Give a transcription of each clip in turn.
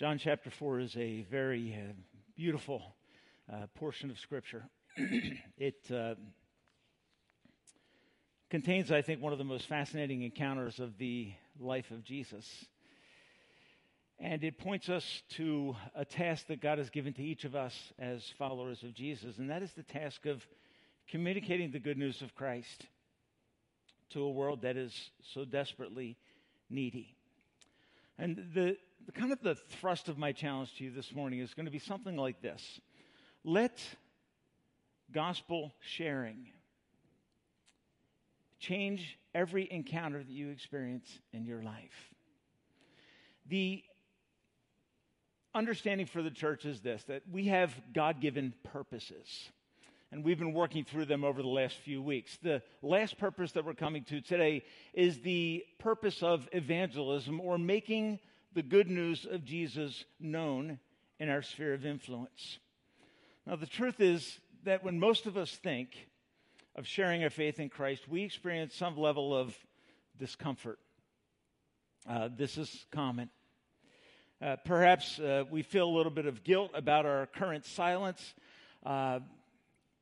John chapter 4 is a very uh, beautiful uh, portion of Scripture. it uh, contains, I think, one of the most fascinating encounters of the life of Jesus. And it points us to a task that God has given to each of us as followers of Jesus, and that is the task of communicating the good news of Christ to a world that is so desperately needy. And the, the kind of the thrust of my challenge to you this morning is going to be something like this. Let gospel sharing change every encounter that you experience in your life. The understanding for the church is this that we have God given purposes. And we've been working through them over the last few weeks. The last purpose that we're coming to today is the purpose of evangelism or making the good news of Jesus known in our sphere of influence. Now, the truth is that when most of us think of sharing our faith in Christ, we experience some level of discomfort. Uh, this is common. Uh, perhaps uh, we feel a little bit of guilt about our current silence, uh,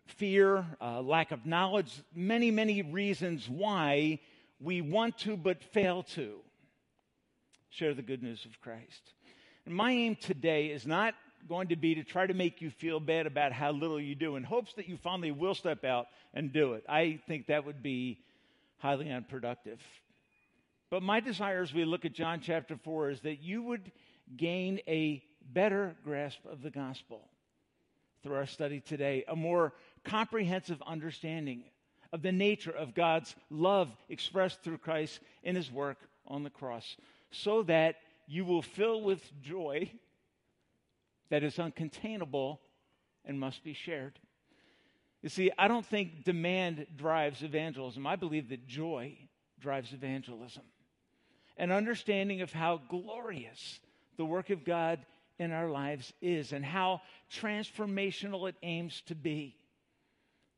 fear, uh, lack of knowledge, many, many reasons why we want to but fail to share the good news of Christ. And my aim today is not going to be to try to make you feel bad about how little you do in hopes that you finally will step out and do it. I think that would be highly unproductive. But my desire as we look at John chapter 4 is that you would gain a better grasp of the gospel through our study today, a more comprehensive understanding of the nature of God's love expressed through Christ in his work on the cross, so that you will fill with joy that is uncontainable and must be shared. You see, I don't think demand drives evangelism. I believe that joy drives evangelism. An understanding of how glorious the work of God in our lives is and how transformational it aims to be,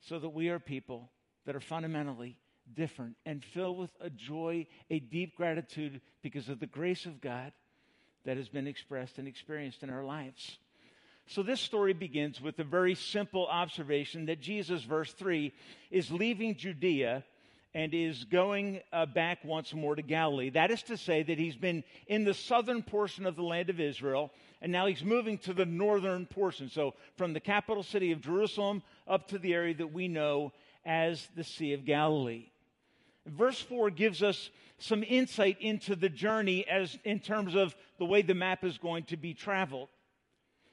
so that we are people that are fundamentally different and filled with a joy, a deep gratitude because of the grace of God that has been expressed and experienced in our lives. So, this story begins with a very simple observation that Jesus, verse 3, is leaving Judea and is going uh, back once more to Galilee. That is to say, that he's been in the southern portion of the land of Israel, and now he's moving to the northern portion. So, from the capital city of Jerusalem up to the area that we know as the Sea of Galilee. Verse 4 gives us some insight into the journey as in terms of the way the map is going to be traveled.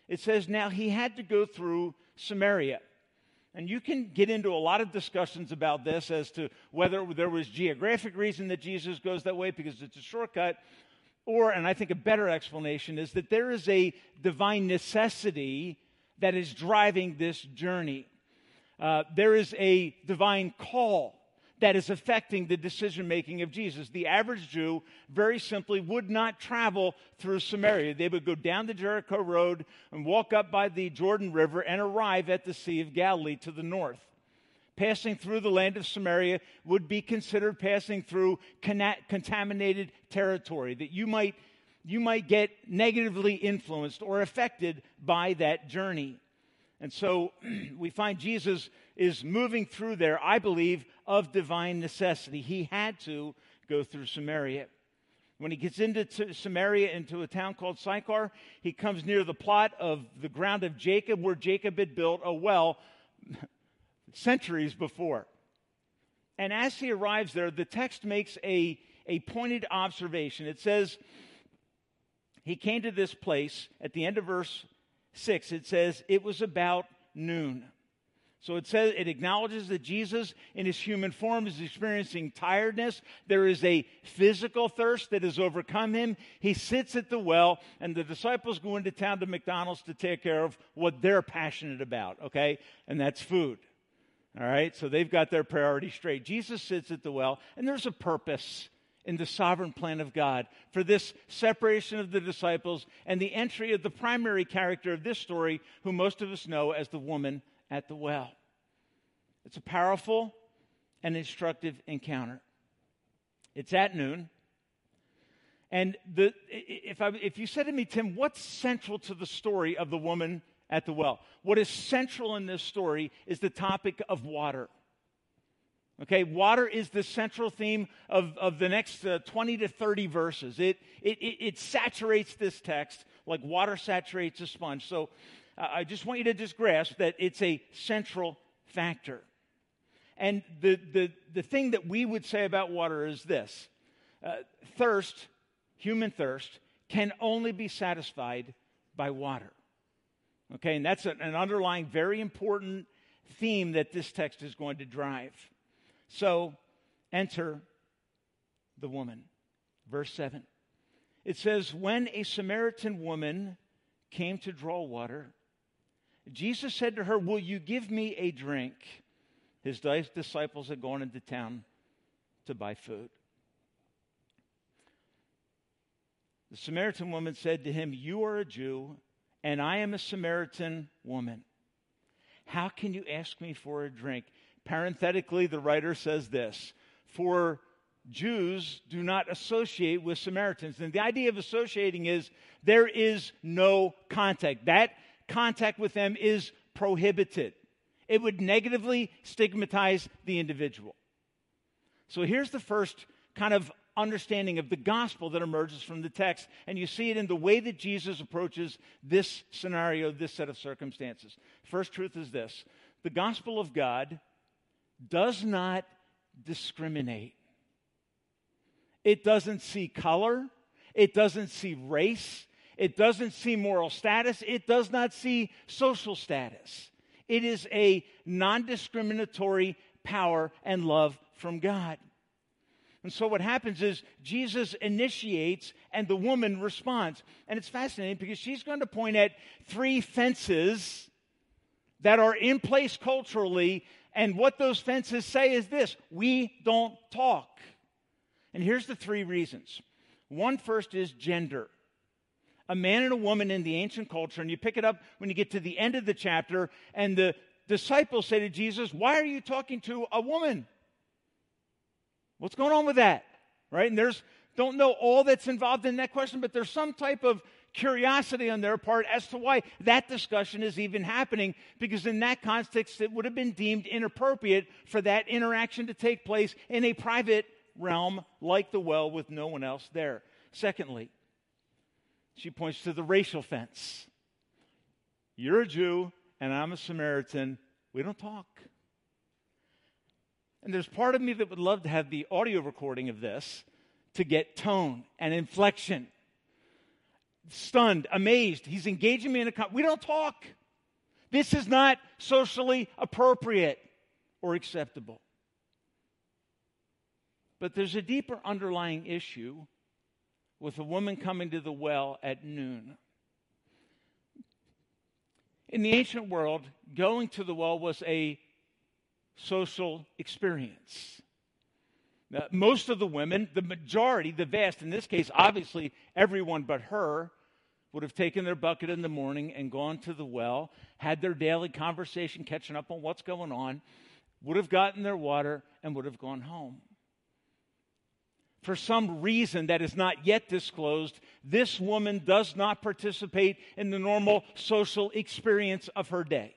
It says, Now he had to go through Samaria. And you can get into a lot of discussions about this as to whether there was geographic reason that Jesus goes that way because it's a shortcut, or, and I think a better explanation is that there is a divine necessity that is driving this journey. Uh, there is a divine call that is affecting the decision making of Jesus. The average Jew, very simply, would not travel through Samaria. They would go down the Jericho Road and walk up by the Jordan River and arrive at the Sea of Galilee to the north. Passing through the land of Samaria would be considered passing through contaminated territory, that you might, you might get negatively influenced or affected by that journey. And so we find Jesus is moving through there, I believe, of divine necessity. He had to go through Samaria. When he gets into Samaria, into a town called Sychar, he comes near the plot of the ground of Jacob, where Jacob had built a well centuries before. And as he arrives there, the text makes a, a pointed observation. It says, He came to this place at the end of verse 6. It says, It was about noon. So it says it acknowledges that Jesus in his human form is experiencing tiredness. There is a physical thirst that has overcome him. He sits at the well, and the disciples go into town to McDonald's to take care of what they're passionate about, okay? And that's food. All right? So they've got their priorities straight. Jesus sits at the well, and there's a purpose in the sovereign plan of God for this separation of the disciples and the entry of the primary character of this story, who most of us know as the woman at the well. It's a powerful and instructive encounter. It's at noon. And the, if, I, if you said to me, Tim, what's central to the story of the woman at the well? What is central in this story is the topic of water. Okay, water is the central theme of, of the next uh, 20 to 30 verses. It, it, it, saturates this text like water saturates a sponge. So I just want you to just grasp that it's a central factor. And the, the, the thing that we would say about water is this uh, thirst, human thirst, can only be satisfied by water. Okay, and that's an underlying, very important theme that this text is going to drive. So enter the woman. Verse 7. It says, When a Samaritan woman came to draw water, Jesus said to her, Will you give me a drink? His disciples had gone into town to buy food. The Samaritan woman said to him, You are a Jew, and I am a Samaritan woman. How can you ask me for a drink? Parenthetically, the writer says this For Jews do not associate with Samaritans. And the idea of associating is there is no contact. That contact with them is prohibited. It would negatively stigmatize the individual. So here's the first kind of understanding of the gospel that emerges from the text. And you see it in the way that Jesus approaches this scenario, this set of circumstances. First truth is this the gospel of God does not discriminate. It doesn't see color, it doesn't see race, it doesn't see moral status, it does not see social status. It is a non discriminatory power and love from God. And so what happens is Jesus initiates and the woman responds. And it's fascinating because she's going to point at three fences that are in place culturally and what those fences say is this we don't talk. And here's the three reasons. One first is gender. A man and a woman in the ancient culture, and you pick it up when you get to the end of the chapter, and the disciples say to Jesus, Why are you talking to a woman? What's going on with that? Right? And there's, don't know all that's involved in that question, but there's some type of curiosity on their part as to why that discussion is even happening, because in that context, it would have been deemed inappropriate for that interaction to take place in a private realm like the well with no one else there. Secondly, she points to the racial fence. You're a Jew, and I'm a Samaritan. We don't talk. And there's part of me that would love to have the audio recording of this to get tone and inflection stunned, amazed. He's engaging me in a con- we don't talk. This is not socially appropriate or acceptable. But there's a deeper underlying issue with a woman coming to the well at noon. In the ancient world, going to the well was a social experience. Now, most of the women, the majority, the vast, in this case, obviously everyone but her, would have taken their bucket in the morning and gone to the well, had their daily conversation, catching up on what's going on, would have gotten their water, and would have gone home. For some reason that is not yet disclosed, this woman does not participate in the normal social experience of her day.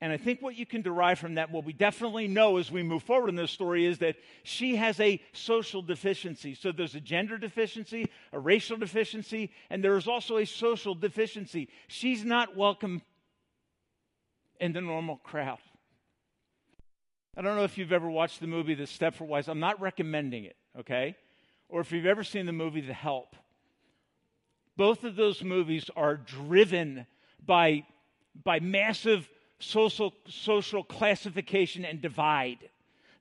And I think what you can derive from that, what we definitely know as we move forward in this story, is that she has a social deficiency. So there's a gender deficiency, a racial deficiency, and there is also a social deficiency. She's not welcome in the normal crowd. I don't know if you've ever watched the movie The Stepford Wives. I'm not recommending it, okay? Or if you've ever seen the movie The Help. Both of those movies are driven by, by massive social, social classification and divide.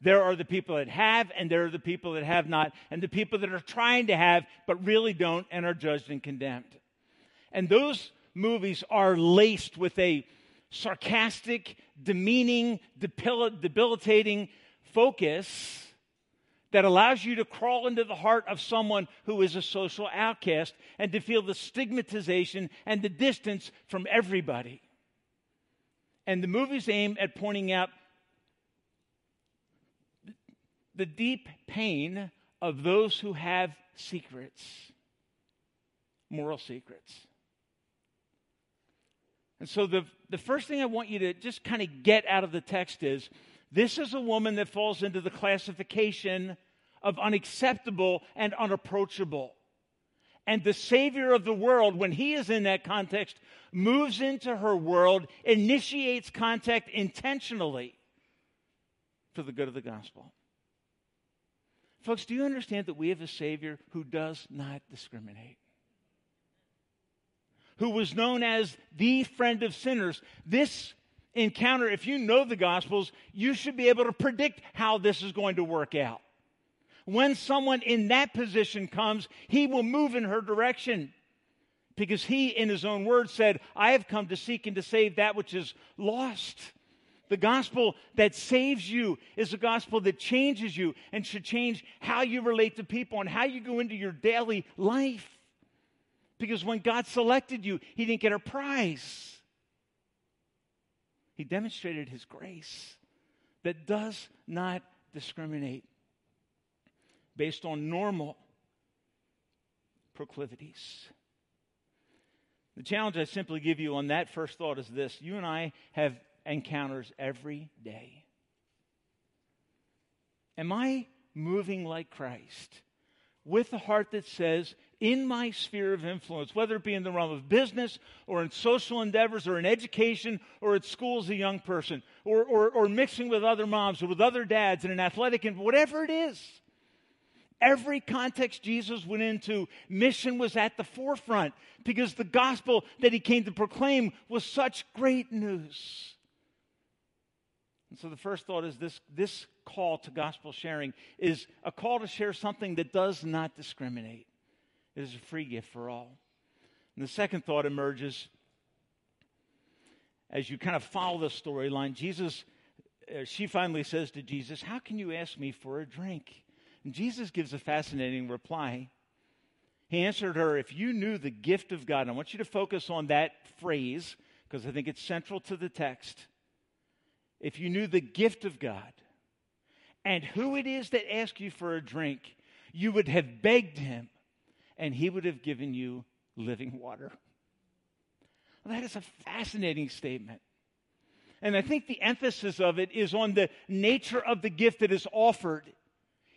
There are the people that have, and there are the people that have not, and the people that are trying to have, but really don't, and are judged and condemned. And those movies are laced with a sarcastic, demeaning, debilitating focus that allows you to crawl into the heart of someone who is a social outcast and to feel the stigmatization and the distance from everybody. And the movie's aim at pointing out the deep pain of those who have secrets, moral secrets. And so, the, the first thing I want you to just kind of get out of the text is this is a woman that falls into the classification of unacceptable and unapproachable. And the Savior of the world, when he is in that context, moves into her world, initiates contact intentionally for the good of the gospel. Folks, do you understand that we have a Savior who does not discriminate? Who was known as the friend of sinners. This encounter, if you know the Gospels, you should be able to predict how this is going to work out. When someone in that position comes, he will move in her direction because he, in his own words, said, I have come to seek and to save that which is lost. The gospel that saves you is a gospel that changes you and should change how you relate to people and how you go into your daily life. Because when God selected you, He didn't get a prize. He demonstrated His grace that does not discriminate based on normal proclivities. The challenge I simply give you on that first thought is this you and I have encounters every day. Am I moving like Christ with a heart that says, in my sphere of influence, whether it be in the realm of business or in social endeavors or in education or at school as a young person or, or, or mixing with other moms or with other dads in an athletic and whatever it is. Every context Jesus went into, mission was at the forefront because the gospel that he came to proclaim was such great news. And so the first thought is this, this call to gospel sharing is a call to share something that does not discriminate. It is a free gift for all. And the second thought emerges as you kind of follow the storyline. Jesus, uh, she finally says to Jesus, How can you ask me for a drink? And Jesus gives a fascinating reply. He answered her, If you knew the gift of God, I want you to focus on that phrase because I think it's central to the text. If you knew the gift of God and who it is that asks you for a drink, you would have begged him and he would have given you living water. Well, that is a fascinating statement. And I think the emphasis of it is on the nature of the gift that is offered.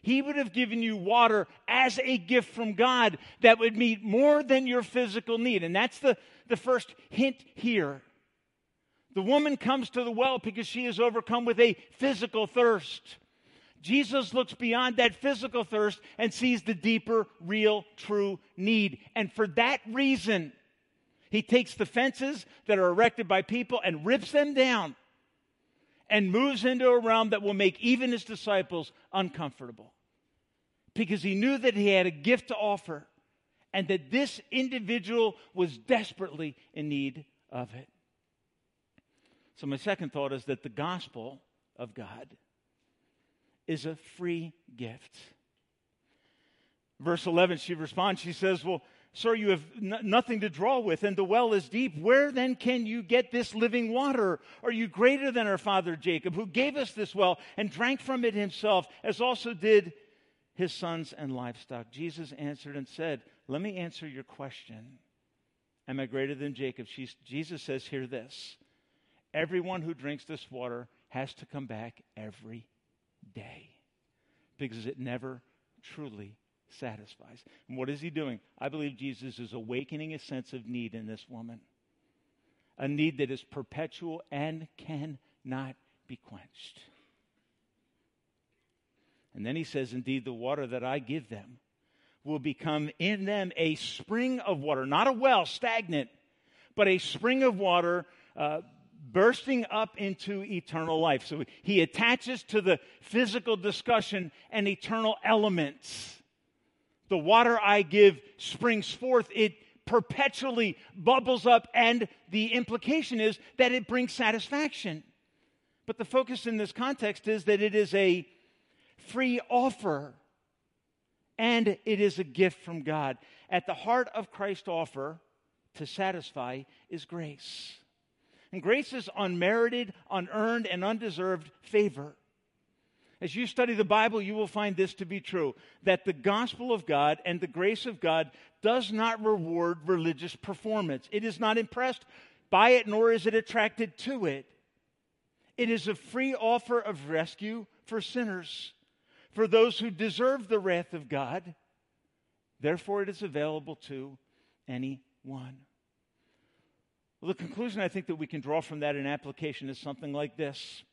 He would have given you water as a gift from God that would meet more than your physical need. And that's the, the first hint here. The woman comes to the well because she is overcome with a physical thirst. Jesus looks beyond that physical thirst and sees the deeper, real, true need. And for that reason, he takes the fences that are erected by people and rips them down and moves into a realm that will make even his disciples uncomfortable. Because he knew that he had a gift to offer and that this individual was desperately in need of it. So, my second thought is that the gospel of God is a free gift. Verse 11, she responds, she says, Well, sir, you have n- nothing to draw with, and the well is deep. Where then can you get this living water? Are you greater than our father Jacob, who gave us this well and drank from it himself, as also did his sons and livestock? Jesus answered and said, Let me answer your question. Am I greater than Jacob? She's, Jesus says, Hear this. Everyone who drinks this water has to come back every day because it never truly satisfies. And what is he doing? I believe Jesus is awakening a sense of need in this woman, a need that is perpetual and cannot be quenched. And then he says, Indeed, the water that I give them will become in them a spring of water, not a well, stagnant, but a spring of water uh, bursting up into eternal life. So he attaches to the physical discussion an eternal elements. The water I give springs forth, it perpetually bubbles up, and the implication is that it brings satisfaction. But the focus in this context is that it is a free offer and it is a gift from God. At the heart of Christ's offer to satisfy is grace. And grace is unmerited, unearned, and undeserved favor. As you study the Bible, you will find this to be true that the gospel of God and the grace of God does not reward religious performance. It is not impressed by it, nor is it attracted to it. It is a free offer of rescue for sinners, for those who deserve the wrath of God. Therefore, it is available to anyone. Well, the conclusion I think that we can draw from that in application is something like this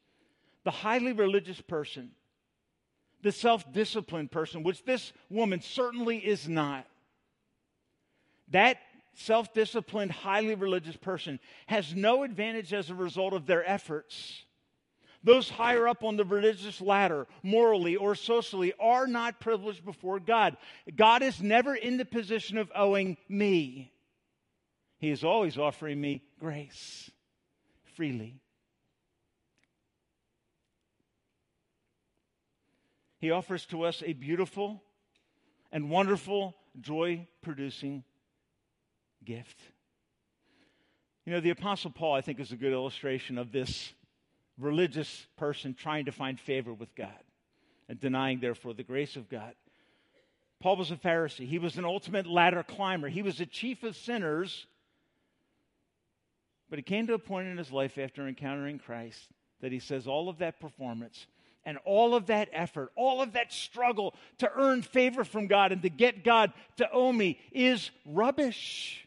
The highly religious person, the self disciplined person, which this woman certainly is not, that self disciplined, highly religious person has no advantage as a result of their efforts. Those higher up on the religious ladder, morally or socially, are not privileged before God. God is never in the position of owing me, He is always offering me grace freely. He offers to us a beautiful and wonderful, joy producing gift. You know, the Apostle Paul, I think, is a good illustration of this religious person trying to find favor with God and denying, therefore, the grace of God. Paul was a Pharisee. He was an ultimate ladder climber. He was the chief of sinners. But he came to a point in his life after encountering Christ that he says all of that performance and all of that effort, all of that struggle to earn favor from God and to get God to owe me is rubbish.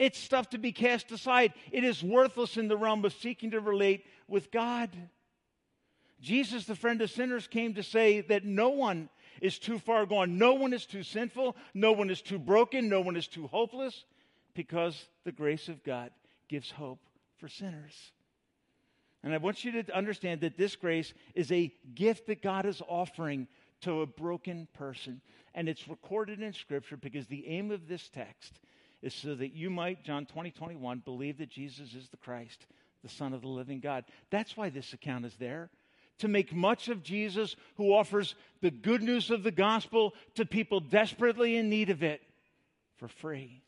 It's stuff to be cast aside. It is worthless in the realm of seeking to relate with God. Jesus, the friend of sinners, came to say that no one is too far gone. No one is too sinful. No one is too broken. No one is too hopeless because the grace of God gives hope for sinners. And I want you to understand that this grace is a gift that God is offering to a broken person. And it's recorded in Scripture because the aim of this text is so that you might, John 20, 21, believe that Jesus is the Christ, the Son of the living God. That's why this account is there. To make much of Jesus, who offers the good news of the gospel to people desperately in need of it for free.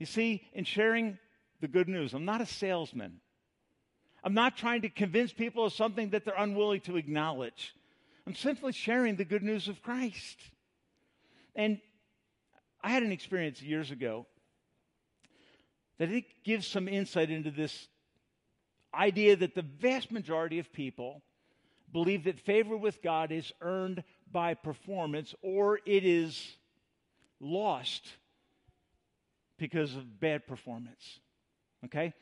You see, in sharing the good news, I'm not a salesman. I'm not trying to convince people of something that they're unwilling to acknowledge. I'm simply sharing the good news of Christ. And I had an experience years ago that it gives some insight into this idea that the vast majority of people believe that favor with God is earned by performance or it is lost because of bad performance. Okay?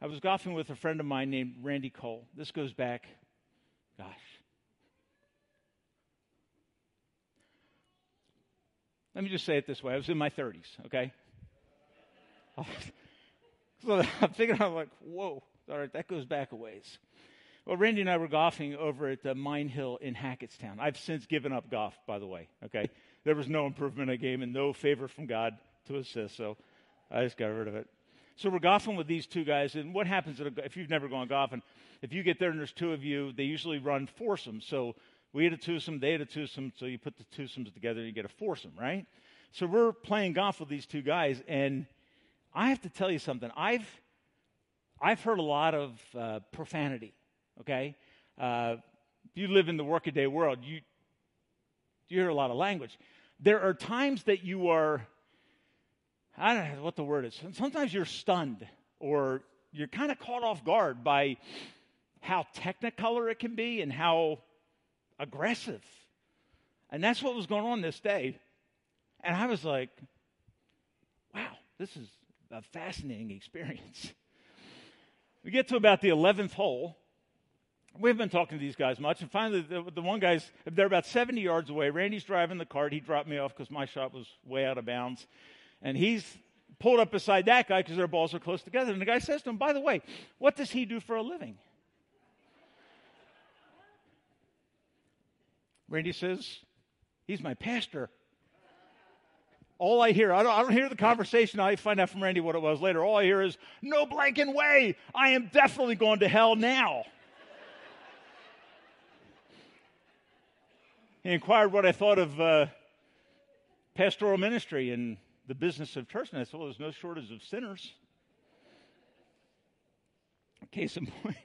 I was golfing with a friend of mine named Randy Cole. This goes back, gosh, Let me just say it this way I was in my 30s, okay? so I'm thinking, I'm like, whoa, all right, that goes back a ways. Well, Randy and I were golfing over at the Mine Hill in Hackettstown. I've since given up golf, by the way, okay? There was no improvement in the game and no favor from God to assist, so I just got rid of it. So we're golfing with these two guys, and what happens if you've never gone golfing? If you get there and there's two of you, they usually run foursomes. So we had a twosome, they had a twosome, so you put the twosomes together and you get a foursome, right? So we're playing golf with these two guys, and I have to tell you something. I've I've heard a lot of uh, profanity. Okay, uh, if you live in the workaday world, you you hear a lot of language. There are times that you are I don't know what the word is. Sometimes you're stunned or you're kind of caught off guard by how technicolor it can be and how aggressive. And that's what was going on this day. And I was like, wow, this is a fascinating experience. We get to about the 11th hole. We haven't been talking to these guys much. And finally, the, the one guy's, they're about 70 yards away. Randy's driving the cart. He dropped me off because my shot was way out of bounds. And he's pulled up beside that guy because their balls are close together. And the guy says to him, by the way, what does he do for a living? Randy says, He's my pastor. All I hear, I don't, I don't, hear the conversation. I find out from Randy what it was later. All I hear is, no blanking way. I am definitely going to hell now. he inquired what I thought of uh, pastoral ministry and the business of church. And I said, well, there's no shortage of sinners. Case in point.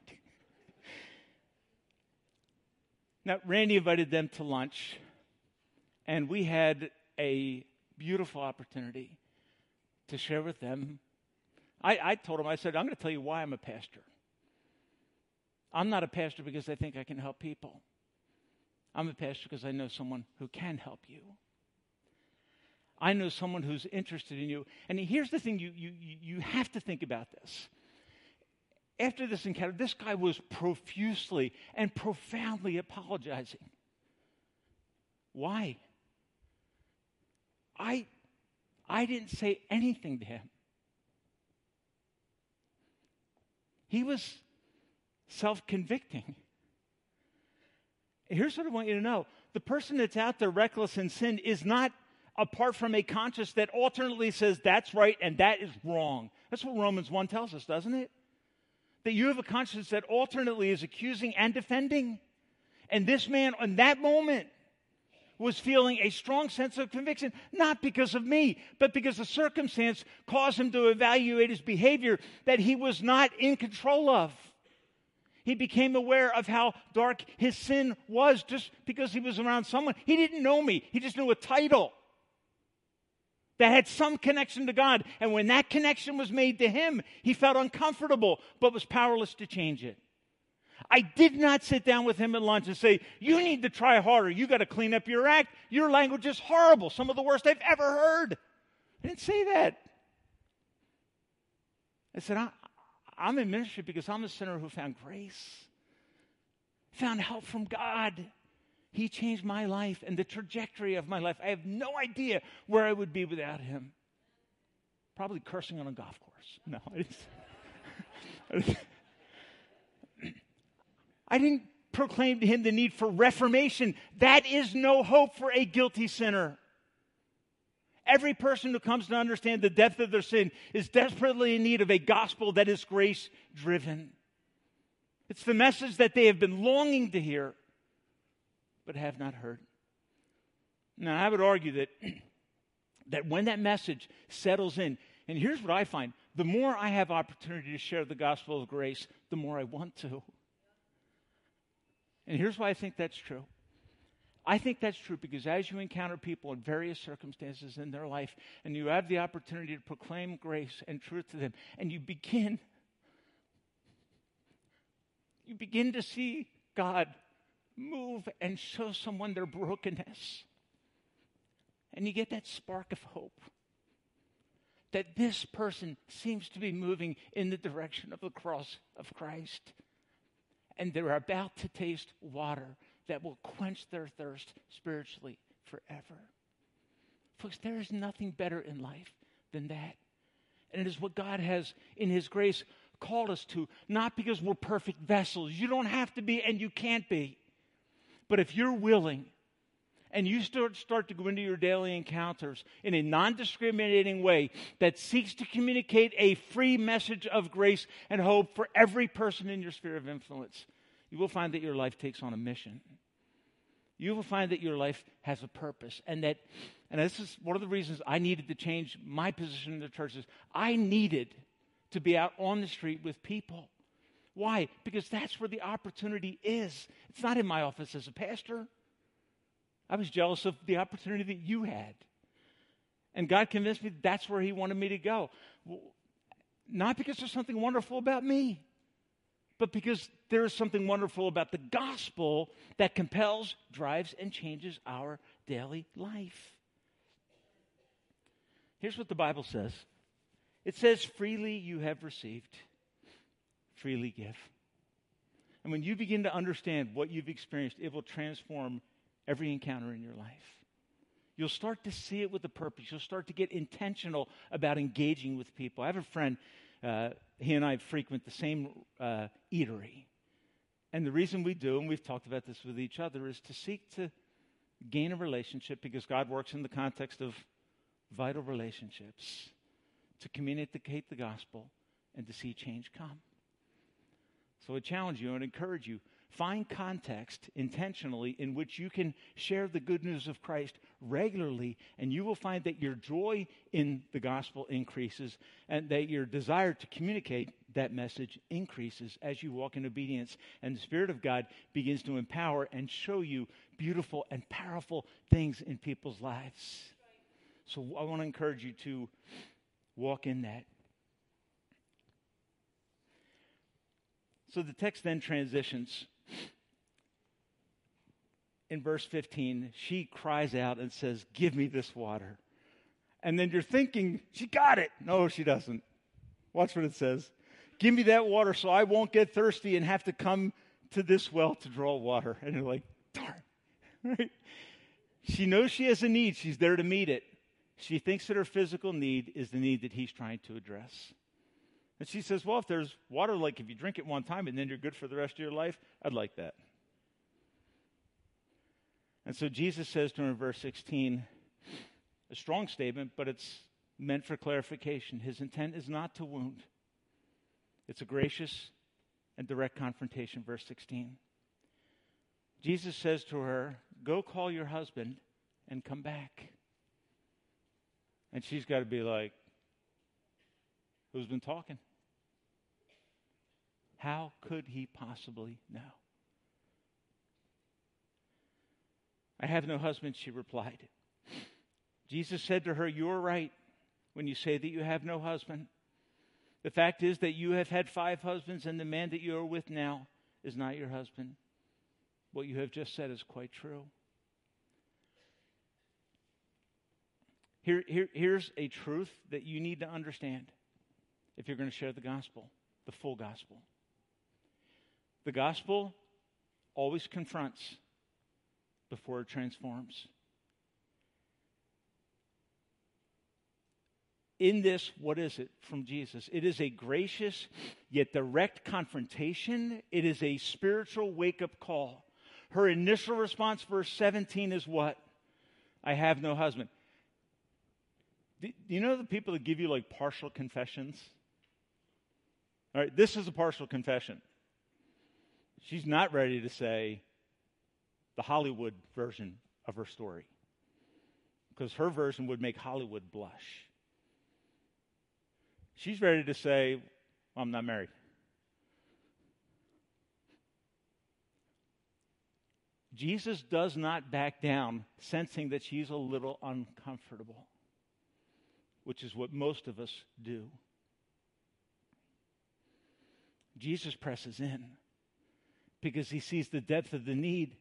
Now, Randy invited them to lunch, and we had a beautiful opportunity to share with them. I, I told him, I said, I'm going to tell you why I'm a pastor. I'm not a pastor because I think I can help people. I'm a pastor because I know someone who can help you. I know someone who's interested in you. And here's the thing you, you, you have to think about this. After this encounter, this guy was profusely and profoundly apologizing. Why? I, I didn't say anything to him. He was self convicting. Here's what I want you to know the person that's out there reckless in sin is not apart from a conscience that alternately says that's right and that is wrong. That's what Romans 1 tells us, doesn't it? That you have a conscience that alternately is accusing and defending. And this man, in that moment, was feeling a strong sense of conviction, not because of me, but because the circumstance caused him to evaluate his behavior that he was not in control of. He became aware of how dark his sin was just because he was around someone. He didn't know me, he just knew a title that had some connection to God. And when that connection was made to him, he felt uncomfortable, but was powerless to change it. I did not sit down with him at lunch and say, You need to try harder. You got to clean up your act. Your language is horrible, some of the worst I've ever heard. I didn't say that. I said, I, I'm in ministry because I'm a sinner who found grace, found help from God. He changed my life and the trajectory of my life. I have no idea where I would be without him. Probably cursing on a golf course. No, I didn't. I didn't proclaim to him the need for reformation. That is no hope for a guilty sinner. Every person who comes to understand the depth of their sin is desperately in need of a gospel that is grace driven. It's the message that they have been longing to hear, but have not heard. Now, I would argue that, that when that message settles in, and here's what I find the more I have opportunity to share the gospel of grace, the more I want to. And here's why I think that's true. I think that's true because as you encounter people in various circumstances in their life and you have the opportunity to proclaim grace and truth to them, and you begin, you begin to see God move and show someone their brokenness. And you get that spark of hope that this person seems to be moving in the direction of the cross of Christ. And they're about to taste water that will quench their thirst spiritually forever. Folks, there is nothing better in life than that. And it is what God has, in His grace, called us to, not because we're perfect vessels. You don't have to be, and you can't be. But if you're willing, and you start, start to go into your daily encounters in a non discriminating way that seeks to communicate a free message of grace and hope for every person in your sphere of influence, you will find that your life takes on a mission. You will find that your life has a purpose. And that, and this is one of the reasons I needed to change my position in the church is I needed to be out on the street with people. Why? Because that's where the opportunity is. It's not in my office as a pastor. I was jealous of the opportunity that you had. And God convinced me that that's where He wanted me to go. Not because there's something wonderful about me, but because there is something wonderful about the gospel that compels, drives, and changes our daily life. Here's what the Bible says it says, freely you have received, freely give. And when you begin to understand what you've experienced, it will transform every encounter in your life. You'll start to see it with a purpose. You'll start to get intentional about engaging with people. I have a friend uh, he and I frequent the same uh, eatery. And the reason we do, and we've talked about this with each other, is to seek to gain a relationship because God works in the context of vital relationships, to communicate the gospel, and to see change come. So I challenge you and encourage you Find context intentionally in which you can share the good news of Christ regularly, and you will find that your joy in the gospel increases and that your desire to communicate that message increases as you walk in obedience. And the Spirit of God begins to empower and show you beautiful and powerful things in people's lives. So I want to encourage you to walk in that. So the text then transitions in verse 15, she cries out and says, Give me this water. And then you're thinking, She got it. No, she doesn't. Watch what it says. Give me that water so I won't get thirsty and have to come to this well to draw water. And you're like, Darn. Right? She knows she has a need. She's there to meet it. She thinks that her physical need is the need that he's trying to address. And she says, Well, if there's water, like if you drink it one time and then you're good for the rest of your life, I'd like that. And so Jesus says to her in verse 16, a strong statement, but it's meant for clarification. His intent is not to wound, it's a gracious and direct confrontation. Verse 16. Jesus says to her, Go call your husband and come back. And she's got to be like, Who's been talking? How could he possibly know? I have no husband, she replied. Jesus said to her, You are right when you say that you have no husband. The fact is that you have had five husbands, and the man that you are with now is not your husband. What you have just said is quite true. Here, here, here's a truth that you need to understand if you're going to share the gospel, the full gospel. The gospel always confronts before it transforms. In this, what is it from Jesus? It is a gracious yet direct confrontation. It is a spiritual wake up call. Her initial response, verse 17, is what? I have no husband. Do you know the people that give you like partial confessions? All right, this is a partial confession. She's not ready to say the Hollywood version of her story because her version would make Hollywood blush. She's ready to say, well, I'm not married. Jesus does not back down, sensing that she's a little uncomfortable, which is what most of us do. Jesus presses in because he sees the depth of the need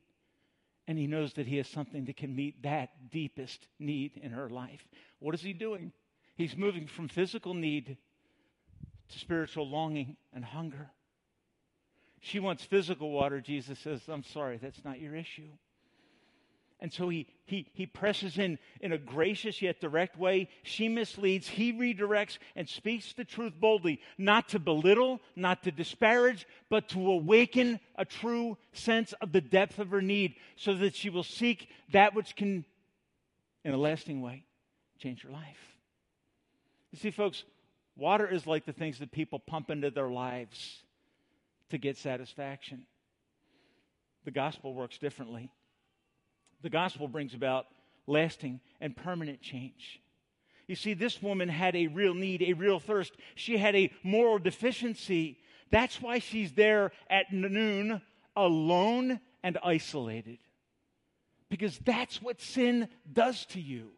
and he knows that he has something that can meet that deepest need in her life. What is he doing? He's moving from physical need to spiritual longing and hunger. She wants physical water. Jesus says, I'm sorry, that's not your issue. And so he, he, he presses in in a gracious yet direct way. She misleads, he redirects and speaks the truth boldly, not to belittle, not to disparage, but to awaken a true sense of the depth of her need so that she will seek that which can, in a lasting way, change her life. You see, folks, water is like the things that people pump into their lives to get satisfaction. The gospel works differently the gospel brings about lasting and permanent change. You see, this woman had a real need, a real thirst. She had a moral deficiency. That's why she's there at noon, alone and isolated. Because that's what sin does to you.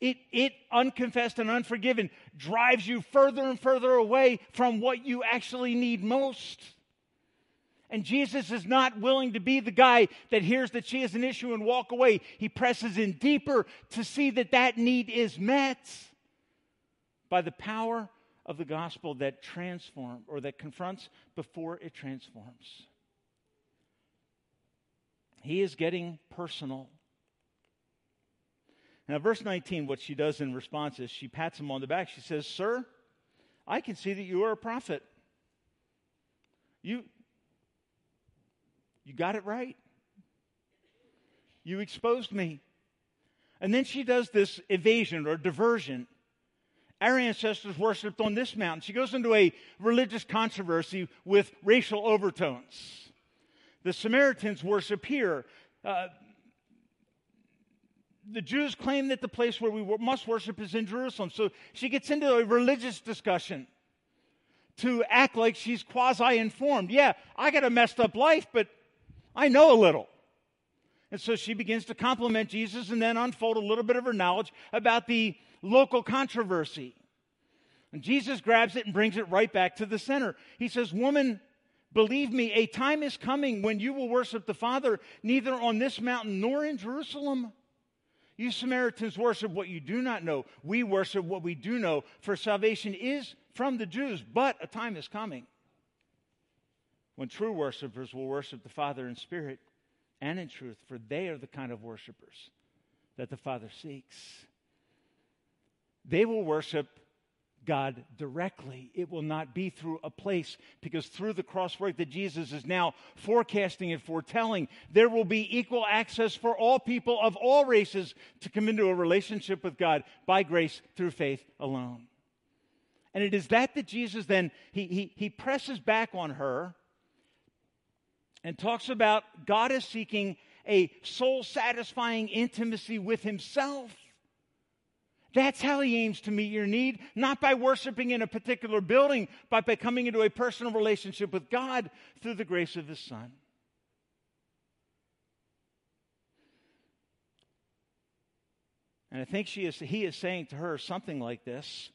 It, it, unconfessed and unforgiven, drives you further and further away from what you actually need most. And Jesus is not willing to be the guy that hears that she has an issue and walk away. He presses in deeper to see that that need is met by the power of the gospel that transforms or that confronts before it transforms. He is getting personal. Now, verse 19, what she does in response is she pats him on the back. She says, Sir, I can see that you are a prophet. You, you got it right. You exposed me. And then she does this evasion or diversion. Our ancestors worshiped on this mountain. She goes into a religious controversy with racial overtones. The Samaritans worship here. Uh, the Jews claim that the place where we must worship is in Jerusalem. So she gets into a religious discussion to act like she's quasi informed. Yeah, I got a messed up life, but I know a little. And so she begins to compliment Jesus and then unfold a little bit of her knowledge about the local controversy. And Jesus grabs it and brings it right back to the center. He says, Woman, believe me, a time is coming when you will worship the Father neither on this mountain nor in Jerusalem. You Samaritans worship what you do not know. We worship what we do know, for salvation is from the Jews, but a time is coming when true worshipers will worship the Father in spirit and in truth, for they are the kind of worshipers that the Father seeks. They will worship God directly. It will not be through a place because through the cross work that Jesus is now forecasting and foretelling, there will be equal access for all people of all races to come into a relationship with God by grace through faith alone. And it is that that Jesus then he, he, he presses back on her and talks about God is seeking a soul satisfying intimacy with himself. That's how he aims to meet your need, not by worshiping in a particular building, but by coming into a personal relationship with God through the grace of his Son. And I think she is, he is saying to her something like this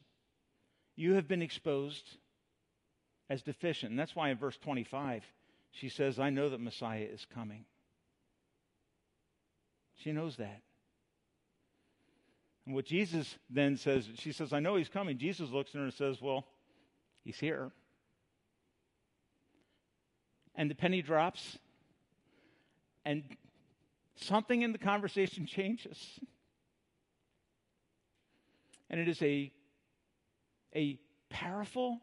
You have been exposed as deficient. And that's why in verse 25, she says, I know that Messiah is coming. She knows that. And what Jesus then says, she says, I know he's coming. Jesus looks at her and says, Well, he's here. And the penny drops, and something in the conversation changes. And it is a, a powerful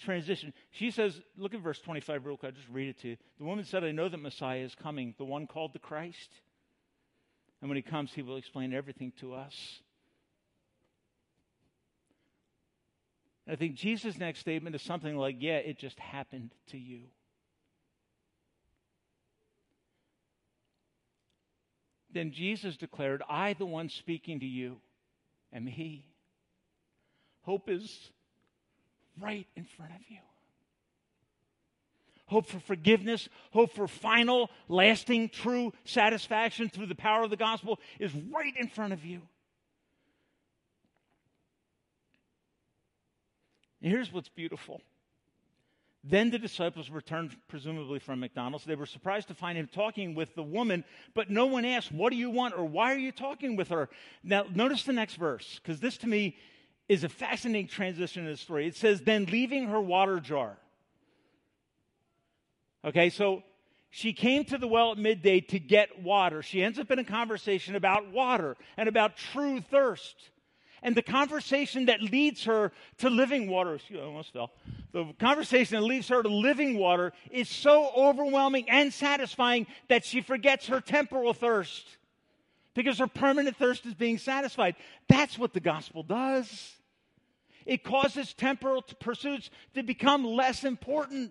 transition. She says, look at verse 25 real quick. I'll just read it to you. The woman said, I know that Messiah is coming, the one called the Christ. And when he comes, he will explain everything to us. I think Jesus' next statement is something like, Yeah, it just happened to you. Then Jesus declared, I, the one speaking to you, am He. Hope is right in front of you hope for forgiveness, hope for final, lasting, true satisfaction through the power of the gospel is right in front of you. And here's what's beautiful. Then the disciples returned, presumably from McDonald's. They were surprised to find him talking with the woman, but no one asked, What do you want? or Why are you talking with her? Now, notice the next verse, because this to me is a fascinating transition in the story. It says, Then leaving her water jar, Okay, so she came to the well at midday to get water. She ends up in a conversation about water and about true thirst. And the conversation that leads her to living water, she almost fell. The conversation that leads her to living water is so overwhelming and satisfying that she forgets her temporal thirst because her permanent thirst is being satisfied. That's what the gospel does. It causes temporal pursuits to become less important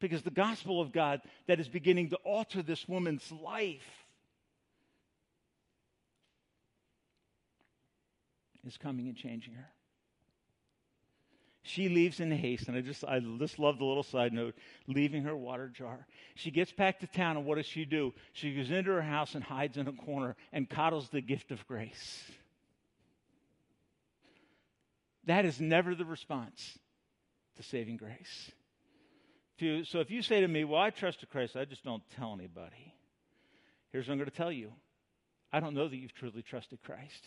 because the gospel of God that is beginning to alter this woman's life is coming and changing her. She leaves in haste, and I just I just love the little side note, leaving her water jar. She gets back to town, and what does she do? She goes into her house and hides in a corner and coddles the gift of grace. That is never the response to saving grace. So if you say to me, Well, I trusted Christ, I just don't tell anybody. Here's what I'm going to tell you I don't know that you've truly trusted Christ.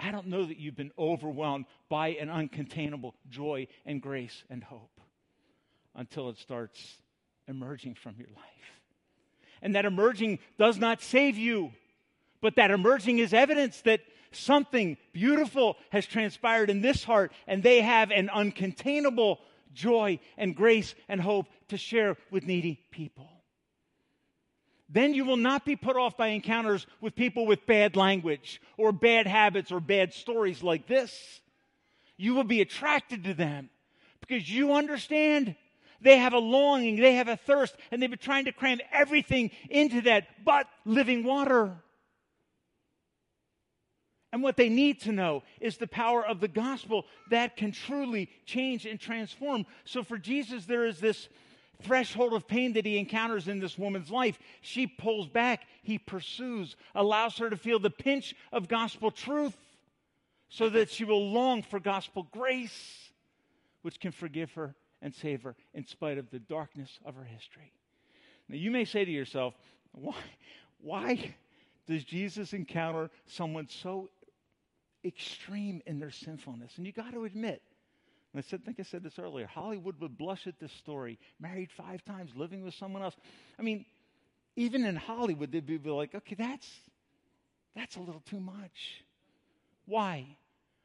I don't know that you've been overwhelmed by an uncontainable joy and grace and hope until it starts emerging from your life. And that emerging does not save you, but that emerging is evidence that something beautiful has transpired in this heart and they have an uncontainable joy and grace and hope to share with needy people. Then you will not be put off by encounters with people with bad language or bad habits or bad stories like this. You will be attracted to them because you understand They have a longing, they have a thirst, and they've been trying to cram everything into that but living water. And what they need to know is the power of the gospel that can truly change and transform. So for Jesus, there is this threshold of pain that he encounters in this woman's life. She pulls back, he pursues, allows her to feel the pinch of gospel truth so that she will long for gospel grace, which can forgive her and save her in spite of the darkness of her history. Now, you may say to yourself, why, why does Jesus encounter someone so extreme in their sinfulness? And you got to admit, I said, think I said this earlier. Hollywood would blush at this story. Married five times, living with someone else. I mean, even in Hollywood, they'd be like, okay, that's that's a little too much. Why?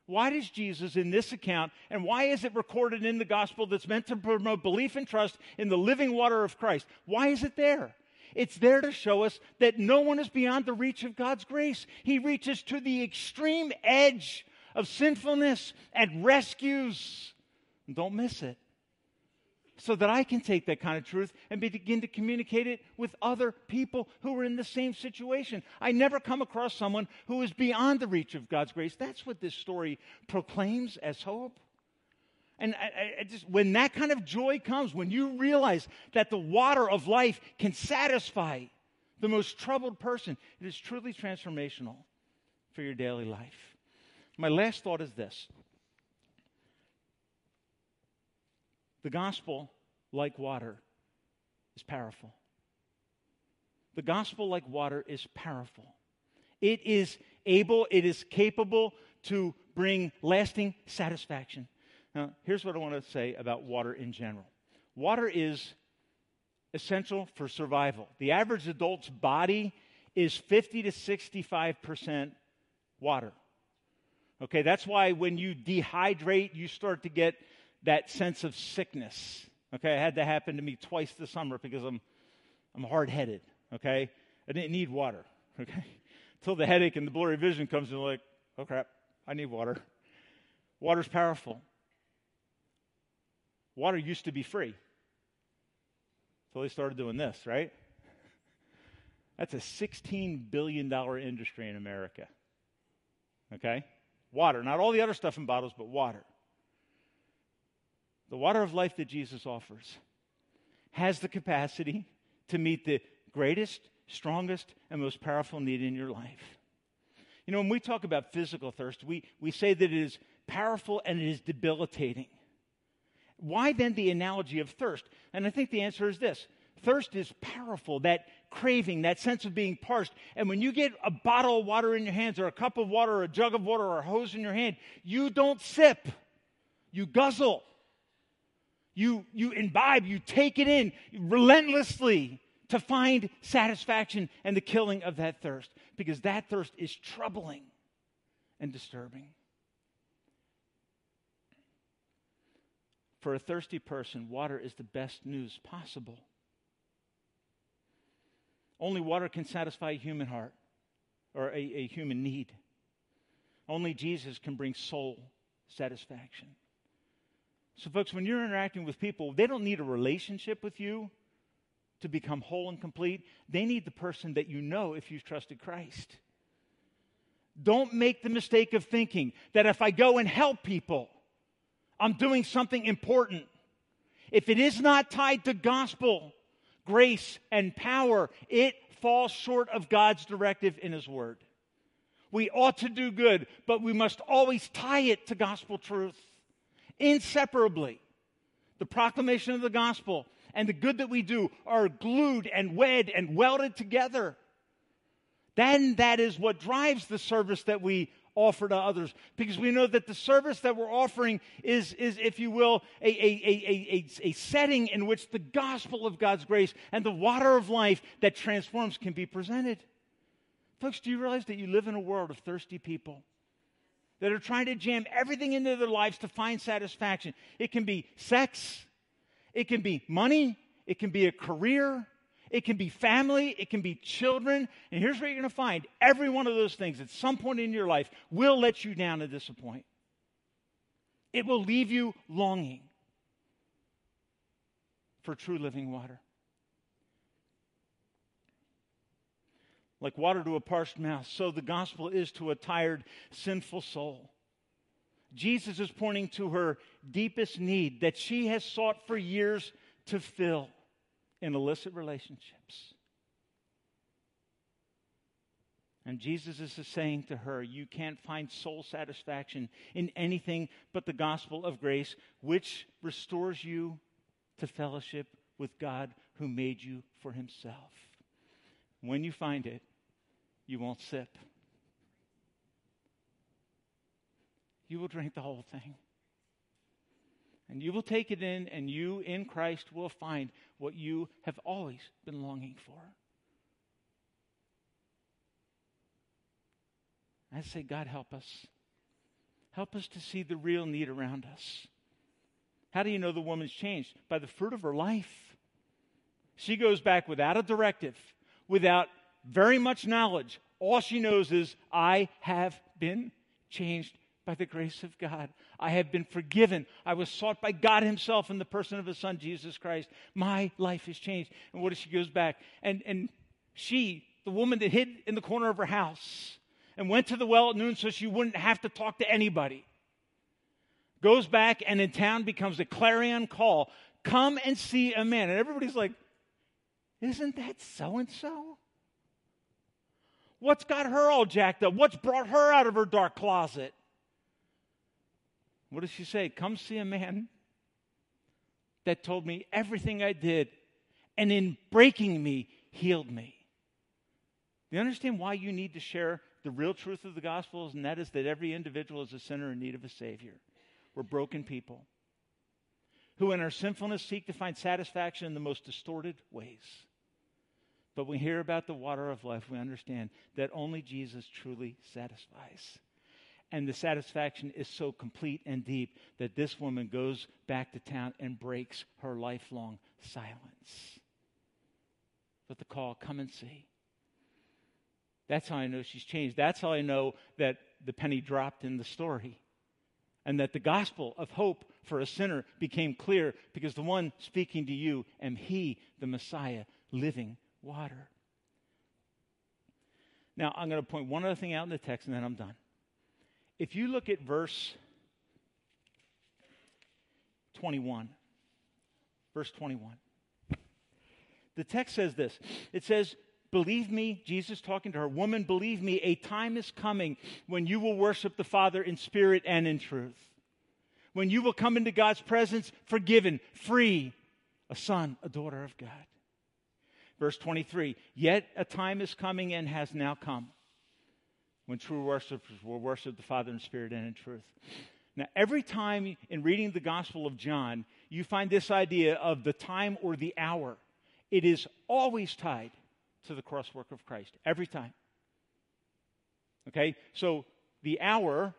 Why does Jesus in this account, and why is it recorded in the gospel that's meant to promote belief and trust in the living water of Christ? Why is it there? It's there to show us that no one is beyond the reach of God's grace. He reaches to the extreme edge of sinfulness and rescues. Don't miss it. So that I can take that kind of truth and begin to communicate it with other people who are in the same situation. I never come across someone who is beyond the reach of God's grace. That's what this story proclaims as hope. And I, I just, when that kind of joy comes, when you realize that the water of life can satisfy the most troubled person, it is truly transformational for your daily life. My last thought is this the gospel, like water, is powerful. The gospel, like water, is powerful. It is able, it is capable to bring lasting satisfaction. Now, here's what I want to say about water in general water is essential for survival. The average adult's body is 50 to 65% water. Okay, that's why when you dehydrate, you start to get that sense of sickness. Okay, it had to happen to me twice this summer because I'm, I'm hard headed. Okay, I didn't need water. Okay, until the headache and the blurry vision comes and like, oh crap, I need water. Water's powerful. Water used to be free. So they started doing this, right? That's a $16 billion industry in America. Okay? Water, not all the other stuff in bottles, but water. The water of life that Jesus offers has the capacity to meet the greatest, strongest, and most powerful need in your life. You know, when we talk about physical thirst, we, we say that it is powerful and it is debilitating. Why then the analogy of thirst? And I think the answer is this thirst is powerful. That craving, that sense of being parched. And when you get a bottle of water in your hands, or a cup of water, or a jug of water, or a hose in your hand, you don't sip, you guzzle. You, you imbibe, you take it in relentlessly to find satisfaction and the killing of that thirst, because that thirst is troubling and disturbing. For a thirsty person, water is the best news possible. Only water can satisfy a human heart or a, a human need. Only Jesus can bring soul satisfaction. So, folks, when you're interacting with people, they don't need a relationship with you to become whole and complete. They need the person that you know if you've trusted Christ. Don't make the mistake of thinking that if I go and help people, I'm doing something important. If it is not tied to gospel, grace, and power, it falls short of God's directive in His Word. We ought to do good, but we must always tie it to gospel truth. Inseparably, the proclamation of the gospel and the good that we do are glued and wed and welded together. Then that is what drives the service that we offer to others because we know that the service that we're offering is, is if you will, a, a, a, a, setting in which the gospel of God's grace and the water of life that transforms can be presented. Folks, do you realize that you live in a world of thirsty people? That are trying to jam everything into their lives to find satisfaction. It can be sex, it can be money, it can be a career, it can be family, it can be children. And here's what you're going to find every one of those things at some point in your life will let you down and disappoint. It will leave you longing. for true living water. Like water to a parched mouth, so the gospel is to a tired, sinful soul. Jesus is pointing to her deepest need that she has sought for years to fill in illicit relationships. And Jesus is saying to her, You can't find soul satisfaction in anything but the gospel of grace, which restores you to fellowship with God who made you for himself. When you find it, you won't sip. You will drink the whole thing. And you will take it in, and you in Christ will find what you have always been longing for. I say, God, help us. Help us to see the real need around us. How do you know the woman's changed? By the fruit of her life. She goes back without a directive, without very much knowledge. All she knows is, I have been changed by the grace of God. I have been forgiven. I was sought by God Himself in the person of His Son, Jesus Christ. My life has changed. And what if she goes back? And, and she, the woman that hid in the corner of her house and went to the well at noon so she wouldn't have to talk to anybody, goes back and in town becomes a clarion call come and see a man. And everybody's like, isn't that so and so? What's got her all jacked up? What's brought her out of her dark closet? What does she say? Come see a man that told me everything I did and in breaking me, healed me. Do you understand why you need to share the real truth of the gospel? And that is that every individual is a sinner in need of a Savior. We're broken people who, in our sinfulness, seek to find satisfaction in the most distorted ways. But when we hear about the water of life, we understand that only Jesus truly satisfies. And the satisfaction is so complete and deep that this woman goes back to town and breaks her lifelong silence. But the call, come and see. That's how I know she's changed. That's how I know that the penny dropped in the story. And that the gospel of hope for a sinner became clear because the one speaking to you am He, the Messiah, living water. Now, I'm going to point one other thing out in the text and then I'm done. If you look at verse 21, verse 21, the text says this it says, Believe me, Jesus talking to her, woman, believe me, a time is coming when you will worship the Father in spirit and in truth. When you will come into God's presence forgiven, free, a son, a daughter of God. Verse 23 Yet a time is coming and has now come when true worshipers will worship the Father in spirit and in truth. Now, every time in reading the Gospel of John, you find this idea of the time or the hour. It is always tied to the cross work of Christ, every time. Okay? So the hour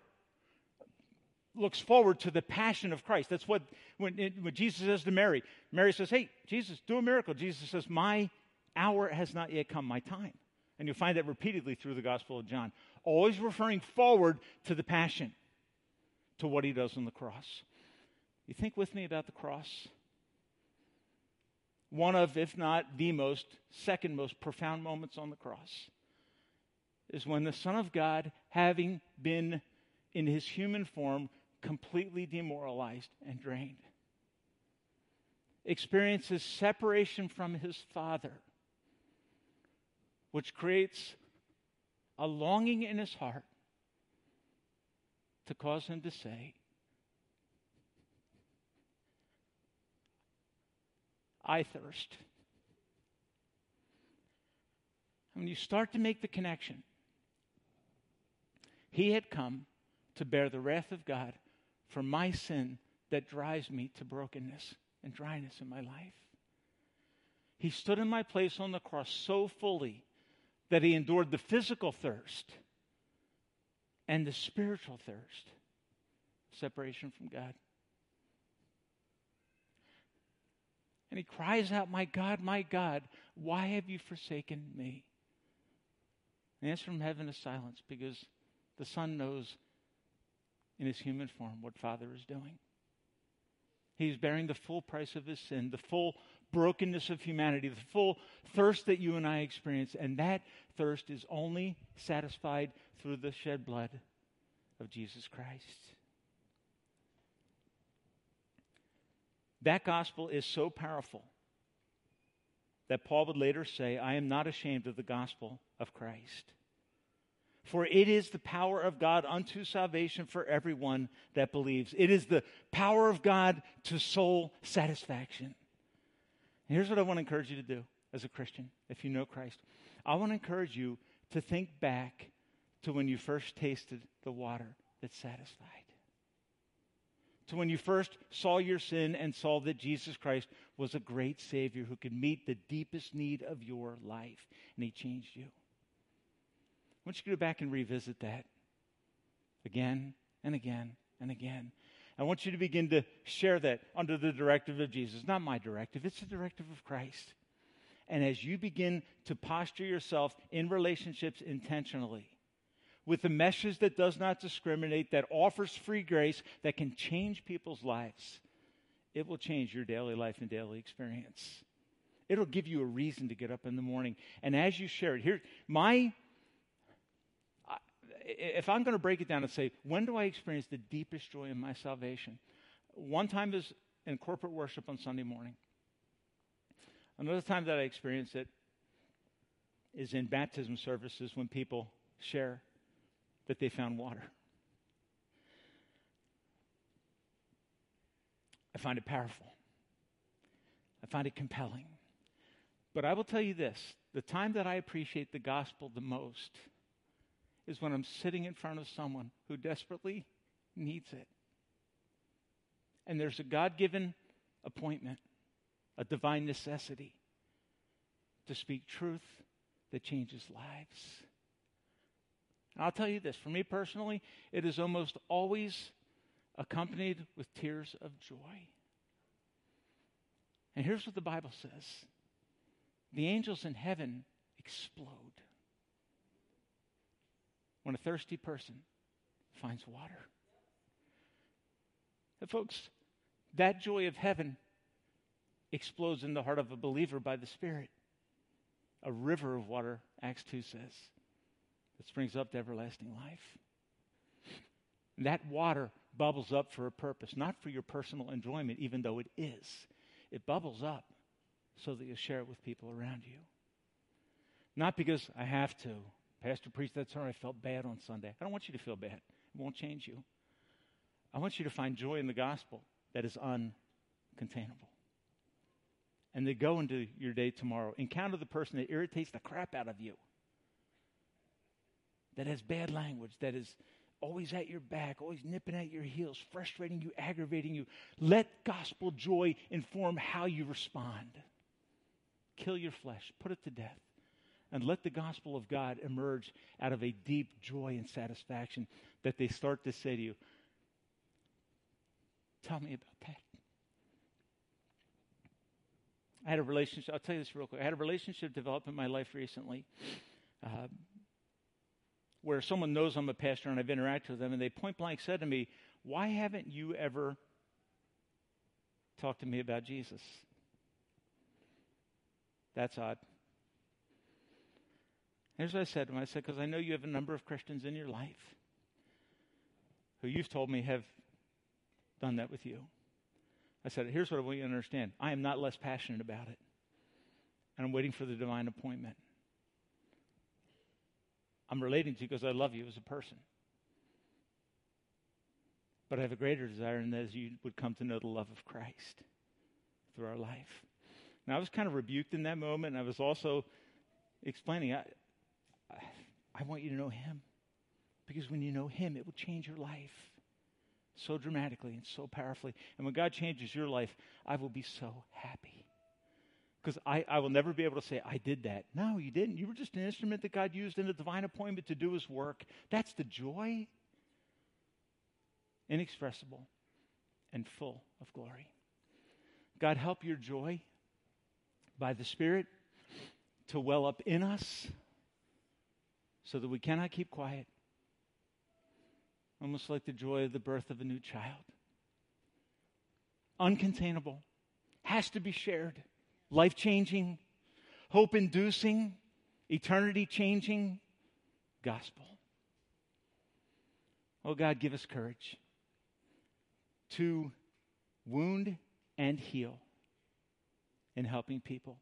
looks forward to the passion of Christ. That's what when, it, when Jesus says to Mary, Mary says, Hey, Jesus, do a miracle. Jesus says, My hour has not yet come, my time. And you'll find that repeatedly through the Gospel of John always referring forward to the passion, to what he does on the cross. You think with me about the cross? One of, if not the most, second most profound moments on the cross is when the Son of God, having been in his human form, completely demoralized and drained, experiences separation from his Father, which creates a longing in his heart to cause him to say, I thirst. When you start to make the connection, he had come to bear the wrath of God for my sin that drives me to brokenness and dryness in my life. He stood in my place on the cross so fully that he endured the physical thirst and the spiritual thirst separation from God. And he cries out, My God, my God, why have you forsaken me? The answer from heaven is silence because the Son knows in his human form what Father is doing. He's bearing the full price of his sin, the full brokenness of humanity, the full thirst that you and I experience. And that thirst is only satisfied through the shed blood of Jesus Christ. That gospel is so powerful that Paul would later say, I am not ashamed of the gospel of Christ. For it is the power of God unto salvation for everyone that believes. It is the power of God to soul satisfaction. And here's what I want to encourage you to do as a Christian, if you know Christ. I want to encourage you to think back to when you first tasted the water that satisfied to when you first saw your sin and saw that Jesus Christ was a great Savior who could meet the deepest need of your life, and He changed you. I want you to go back and revisit that again and again and again. I want you to begin to share that under the directive of Jesus. Not my directive, it's the directive of Christ. And as you begin to posture yourself in relationships intentionally, with a message that does not discriminate, that offers free grace, that can change people's lives, it will change your daily life and daily experience. It'll give you a reason to get up in the morning. And as you share it, here, my, if I'm going to break it down and say, when do I experience the deepest joy in my salvation? One time is in corporate worship on Sunday morning. Another time that I experience it is in baptism services when people share that they found water. I find it powerful. I find it compelling. But I will tell you this the time that I appreciate the gospel the most is when I'm sitting in front of someone who desperately needs it. And there's a God given appointment, a divine necessity to speak truth that changes lives. And I'll tell you this for me personally, it is almost always accompanied with tears of joy. And here's what the Bible says the angels in heaven explode when a thirsty person finds water. Folks, that joy of heaven explodes in the heart of a believer by the Spirit. A river of water, Acts 2 says that springs up to everlasting life. That water bubbles up for a purpose, not for your personal enjoyment, even though it is. It bubbles up so that you'll share it with people around you. Not because I have to. Pastor preached that sermon, I felt bad on Sunday. I don't want you to feel bad. It won't change you. I want you to find joy in the gospel that is uncontainable. And then go into your day tomorrow. Encounter the person that irritates the crap out of you that has bad language, that is always at your back, always nipping at your heels, frustrating you, aggravating you. Let gospel joy inform how you respond. Kill your flesh, put it to death, and let the gospel of God emerge out of a deep joy and satisfaction that they start to say to you, Tell me about that. I had a relationship, I'll tell you this real quick. I had a relationship develop in my life recently. Uh, where someone knows I'm a pastor and I've interacted with them, and they point blank said to me, Why haven't you ever talked to me about Jesus? That's odd. Here's what I said to them I said, Because I know you have a number of Christians in your life who you've told me have done that with you. I said, Here's what I want you to understand I am not less passionate about it. And I'm waiting for the divine appointment. I'm relating to you because I love you as a person. But I have a greater desire, and that is you would come to know the love of Christ through our life. Now, I was kind of rebuked in that moment, and I was also explaining, I, I want you to know Him. Because when you know Him, it will change your life so dramatically and so powerfully. And when God changes your life, I will be so happy. Because I, I will never be able to say, I did that. No, you didn't. You were just an instrument that God used in a divine appointment to do his work. That's the joy. Inexpressible and full of glory. God, help your joy by the Spirit to well up in us so that we cannot keep quiet. Almost like the joy of the birth of a new child. Uncontainable, has to be shared life changing, hope inducing, eternity changing gospel. Oh God, give us courage to wound and heal in helping people.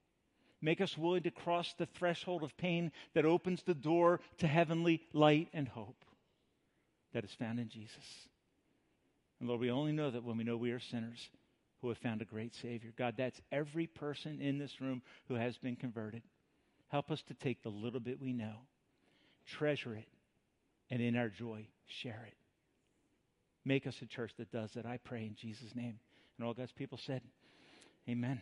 Make us willing to cross the threshold of pain that opens the door to heavenly light and hope that is found in Jesus. And Lord, we only know that when we know we are sinners who have found a great Savior. God, that's every person in this room who has been converted. Help us to take the little bit we know, treasure it, and in our joy, share it. Make us a church that does that. I pray in Jesus' name. And all God's people said, Amen.